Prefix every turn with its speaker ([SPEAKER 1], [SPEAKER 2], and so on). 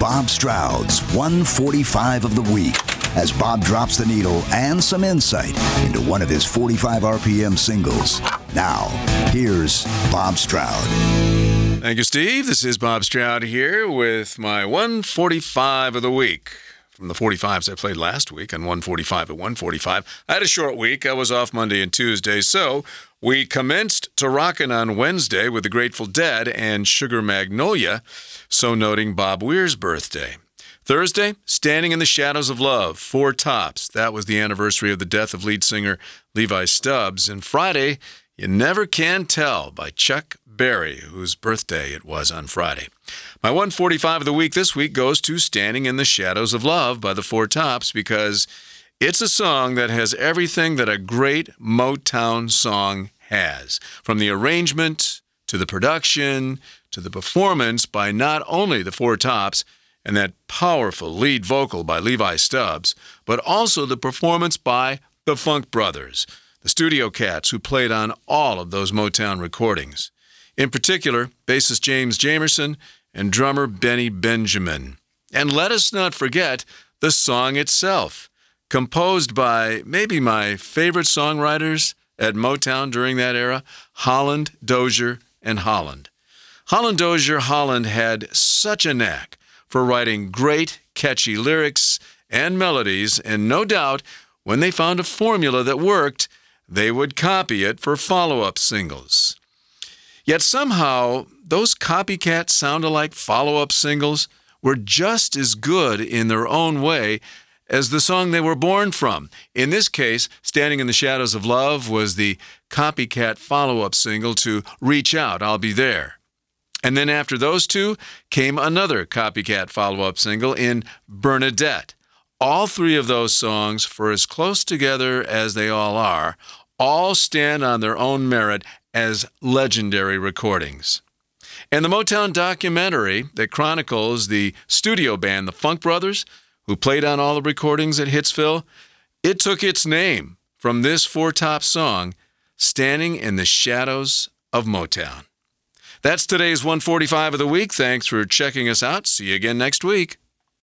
[SPEAKER 1] Bob Stroud's 145 of the week as Bob drops the needle and some insight into one of his 45 RPM singles. Now, here's Bob Stroud.
[SPEAKER 2] Thank you, Steve. This is Bob Stroud here with my 145 of the week. From the 45s I played last week on 145 at 145. I had a short week. I was off Monday and Tuesday, so we commenced to rockin' on Wednesday with the Grateful Dead and Sugar Magnolia, so noting Bob Weir's birthday. Thursday, Standing in the Shadows of Love, Four Tops. That was the anniversary of the death of lead singer Levi Stubbs. And Friday, You Never Can Tell by Chuck Berry, whose birthday it was on Friday. My 145 of the week this week goes to Standing in the Shadows of Love by the Four Tops because it's a song that has everything that a great Motown song has from the arrangement to the production to the performance by not only the Four Tops and that powerful lead vocal by Levi Stubbs, but also the performance by the Funk Brothers, the studio cats who played on all of those Motown recordings. In particular, bassist James Jamerson and drummer Benny Benjamin. And let us not forget the song itself, composed by maybe my favorite songwriters at Motown during that era, Holland, Dozier, and Holland. Holland Dozier Holland had such a knack for writing great, catchy lyrics and melodies, and no doubt when they found a formula that worked, they would copy it for follow up singles. Yet somehow, those copycat sound alike follow up singles were just as good in their own way as the song they were born from. In this case, Standing in the Shadows of Love was the copycat follow up single to Reach Out, I'll Be There. And then after those two came another copycat follow up single in Bernadette. All three of those songs, for as close together as they all are, all stand on their own merit as legendary recordings. And the Motown documentary that chronicles the studio band, the Funk Brothers, who played on all the recordings at Hitsville, it took its name from this four top song, Standing in the Shadows of Motown. That's today's 145 of the week. Thanks for checking us out. See you again next week.